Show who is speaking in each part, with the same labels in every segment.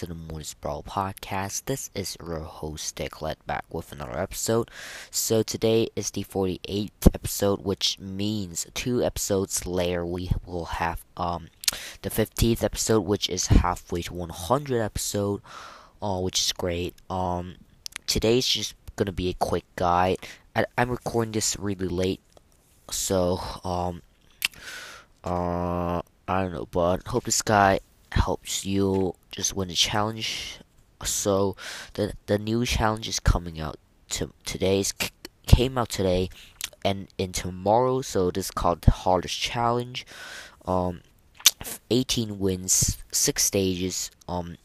Speaker 1: to the Mortis Brawl podcast. This is your host Dicklet back with another episode. So today is the 48th episode, which means two episodes later we will have um the 15th episode, which is halfway to 100 episode, uh, which is great. Um, today's just gonna be a quick guide. I, I'm recording this really late, so um, uh, I don't know, but hope this guy helps you just win the challenge. So the the new challenge is coming out to today's came out today and in tomorrow. So this is called the hardest challenge. Um, 18 wins, six stages. Um,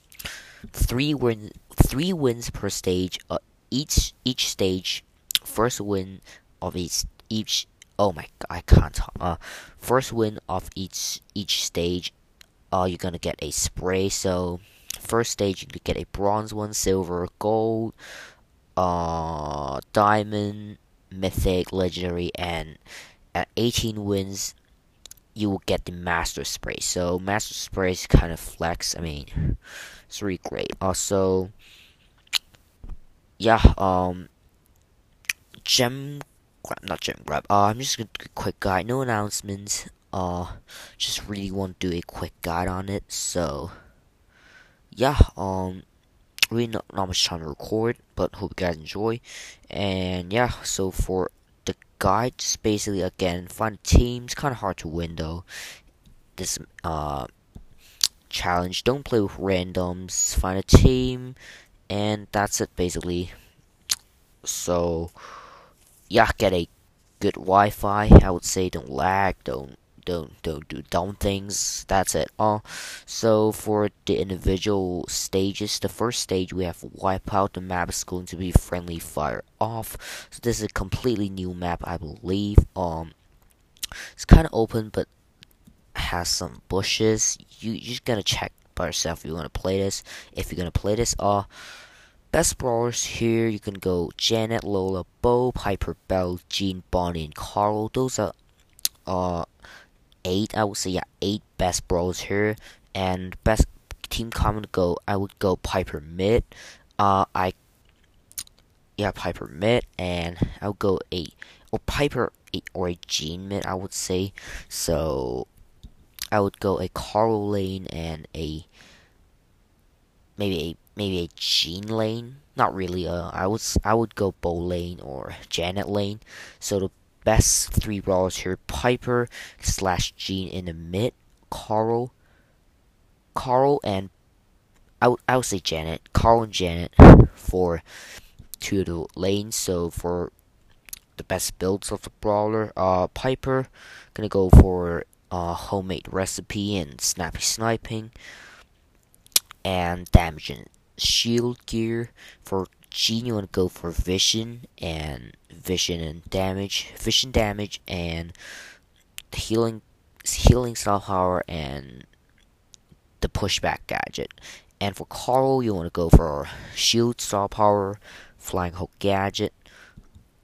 Speaker 1: three win three wins per stage. Uh, each each stage, first win of each each. Oh my I can't. Uh, first win of each each stage uh, you're gonna get a spray. So first stage you get a bronze one, silver, gold, uh, diamond, mythic, legendary, and at 18 wins you will get the master spray. So master spray is kind of flex. I mean, it's really great. Also, yeah, um, gem grab, not gem grab. Uh, I'm just gonna quick guide. No announcements uh just really want to do a quick guide on it so yeah um really not, not much time to record but hope you guys enjoy. And yeah so for the guide just basically again find teams kind of hard to win though. This uh challenge don't play with randoms find a team and that's it basically. So yeah get a good Wi-Fi I would say don't lag don't don't don't do dumb things. That's it. Uh, so for the individual stages, the first stage we have wipe out. The map is going to be friendly fire off. So this is a completely new map, I believe. Um, it's kind of open, but has some bushes. You you just gotta check by yourself if you want to play this. If you're gonna play this, uh. Best brawlers here, you can go Janet, Lola, Bo, Piper, Belle, Gene, Bonnie, and Carl. Those are uh eight. I would say yeah, eight best brawlers here, and best team common go. I would go Piper mid. Uh, I yeah Piper mid, and I would go a or Piper a, or a Gene mid. I would say so. I would go a Carl lane and a maybe a maybe a Gene lane. Not really. Uh, I would I would go Bo lane or Janet lane. So the best three brawlers here. Piper slash Gene in the mid, Carl, Carl and I would, I would say Janet, Carl and Janet for two of the lanes. So for the best builds of the brawler, uh, Piper gonna go for uh, homemade recipe and snappy sniping, and damage and shield gear for Gene, you want to go for vision and vision and damage, vision damage and healing, healing star power and the pushback gadget. And for Carl, you want to go for shield star power, flying hook gadget.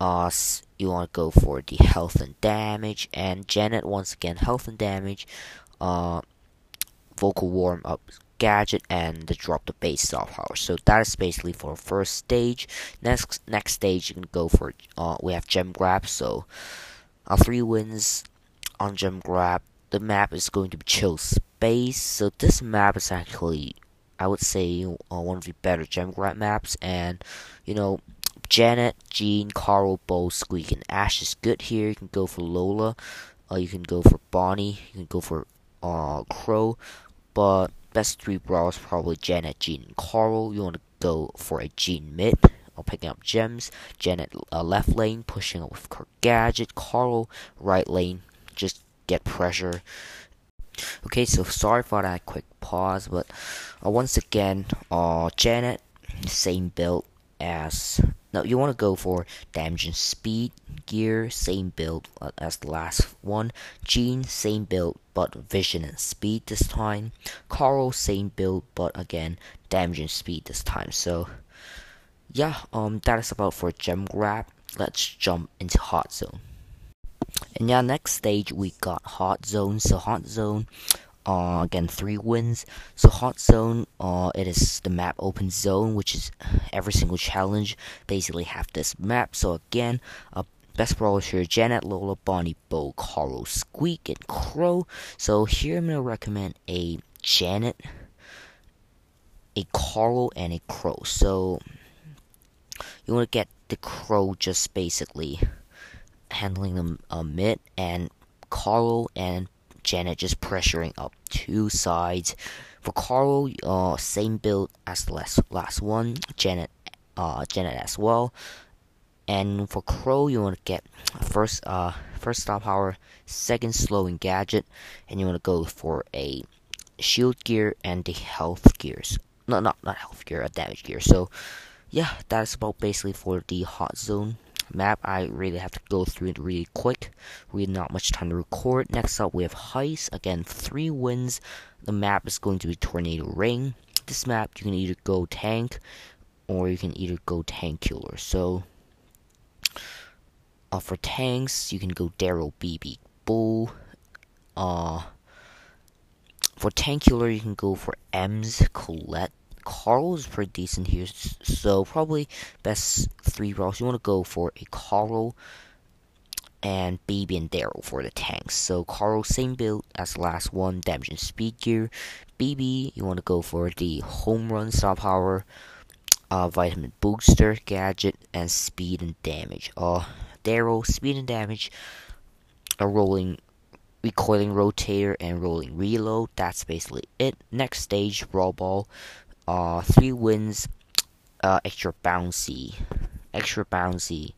Speaker 1: Uh, you want to go for the health and damage. And Janet, once again, health and damage. Uh, vocal warm up gadget and Drop the Bass star power. So that is basically for first stage. Next next stage you can go for uh, we have gem grab. So uh, three wins on gem grab. The map is going to be chill space. So this map is actually I would say uh, one of the better gem grab maps. And you know Janet, Gene, Carl, Bo, Squeak, and Ash is good here. You can go for Lola. Uh, you can go for Bonnie. You can go for uh, Crow. But best three brawlers probably Janet, Gene, and Carl. You want to go for a Gene mid or picking up gems. Janet uh, left lane, pushing up with gadget. Carl right lane, just get pressure. Okay, so sorry for that quick pause, but uh, once again, uh, Janet, same build as now you want to go for damage and speed gear, same build uh, as the last one. Gene, same build, but vision and speed this time. Carl, same build, but again, damage and speed this time. So, yeah, um, that is about for gem grab. Let's jump into hot zone. And yeah, next stage we got hot zone. So hot zone, Uh, again, three wins. So hot zone, uh, it is the map open zone, which is every single challenge basically have this map. So again, uh, best brawlers here: Janet, Lola, Bonnie, Bo, Carl, Squeak, and Crow. So here I'm gonna recommend a Janet, a Carl, and a Crow. So you want to get the Crow just basically handling the uh, mid and Carl and Janet just pressuring up two sides. For Carl, uh, same build as the last last one. Janet, uh, Janet as well. And for Crow, you want to get first, uh, first star power, second slowing gadget, and you want to go for a shield gear and the health gears. No, not not health gear, a damage gear. So, yeah, that's about basically for the hot zone map. I really have to go through it really quick. We have not much time to record. Next up, we have Heist. Again, three wins. The map is going to be Tornado Ring. This map, you can either go tank or you can either go tank killer. So, uh, for tanks, you can go Darryl, Bibi, Bull. Uh, for tank killer, you can go for Emz, Colette, Carl is pretty decent here, so probably best three rolls. You want to go for a Carl and Bibi and Darryl for the tanks. So Carl, same build as last one, damage and speed gear. Bibi, you want to go for the home run star power, uh, vitamin booster gadget, and speed and damage. Uh, Darryl, speed and damage, a rolling recoiling rotator and rolling reload. That's basically it. Next stage, Brawl Ball uh, three wins, uh, extra bouncy, extra bouncy.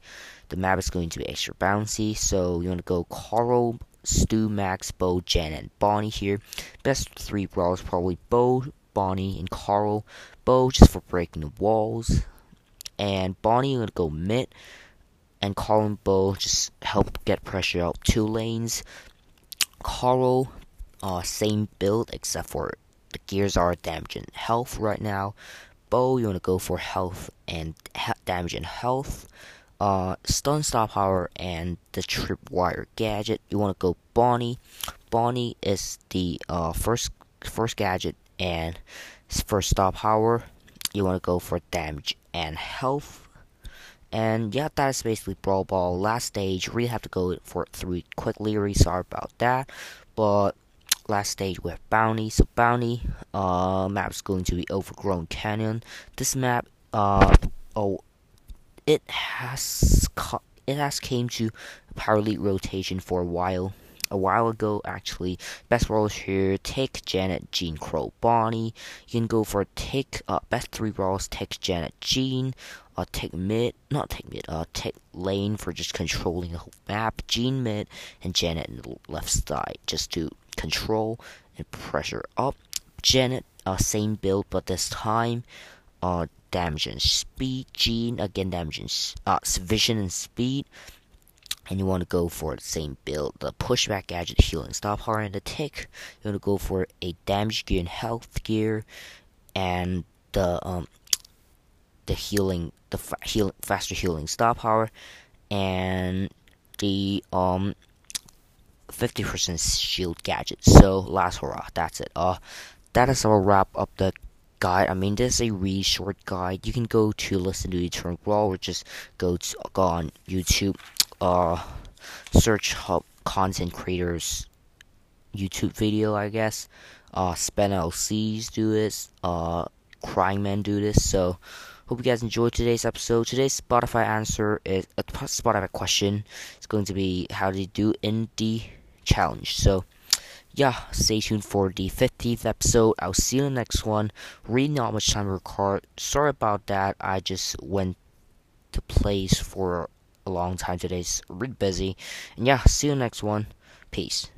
Speaker 1: The map is going to be extra bouncy, so you want to go Carl, Stu, Max, Bo, Jen, and Bonnie here. Best three brawlers probably Bo, Bonnie, and Carl. Bo just for breaking the walls, and Bonnie you going to go mid, and Carl Bo just help get pressure out two lanes. Carl, uh, same build except for the gears are damage and health right now. Bo, you want to go for health and he damage and health. Uh, stun stop power and the tripwire gadget. You want to go Bonnie. Bonnie is the uh, first first gadget and first stop power. You want to go for damage and health. And yeah, that is basically Brawl Ball. Last stage, really have to go for through quickly. Really sorry about that. But last stage we have Bounty. So Bounty uh, map is going to be Overgrown Canyon. This map, uh, oh, it has it has came to Power League rotation for a while. A while ago, actually, best rollers here: Tick, Janet, Gene, Crow, Bonnie. You can go for Tick. Uh, best three rolls: Tick, Janet, Gene. Uh, Tick mid, not Tick mid. Uh, Tick lane for just controlling the whole map. Gene mid and Janet in the left side, just to control and pressure up. Janet, uh, same build, but this time, uh, damage and speed. Gene, again, damage and uh, vision and speed. And you want to go for the same build. The pushback gadget, healing stop power, and the tick. You want to go for a damage gear and health gear, and the um, the healing, the fa heal faster healing stop power, and the um 50% shield gadget. So, last hurrah, that's it. Uh, that is our wrap up the guide. I mean, this is a really short guide. You can go to listen to Eternal Brawl or just go to go on YouTube, uh, search hub content creators YouTube video, I guess. Uh, Spen LCs do this. Uh, Crying Men do this. So, hope you guys enjoyed today's episode. Today's Spotify answer is a uh, Spotify question. It's going to be how do you do indie challenge. So, yeah, stay tuned for the 50th episode. I'll see you in the next one. Really not much time to record. Sorry about that. I just went to place for a long time today. It's really busy. And yeah, see you next one. Peace.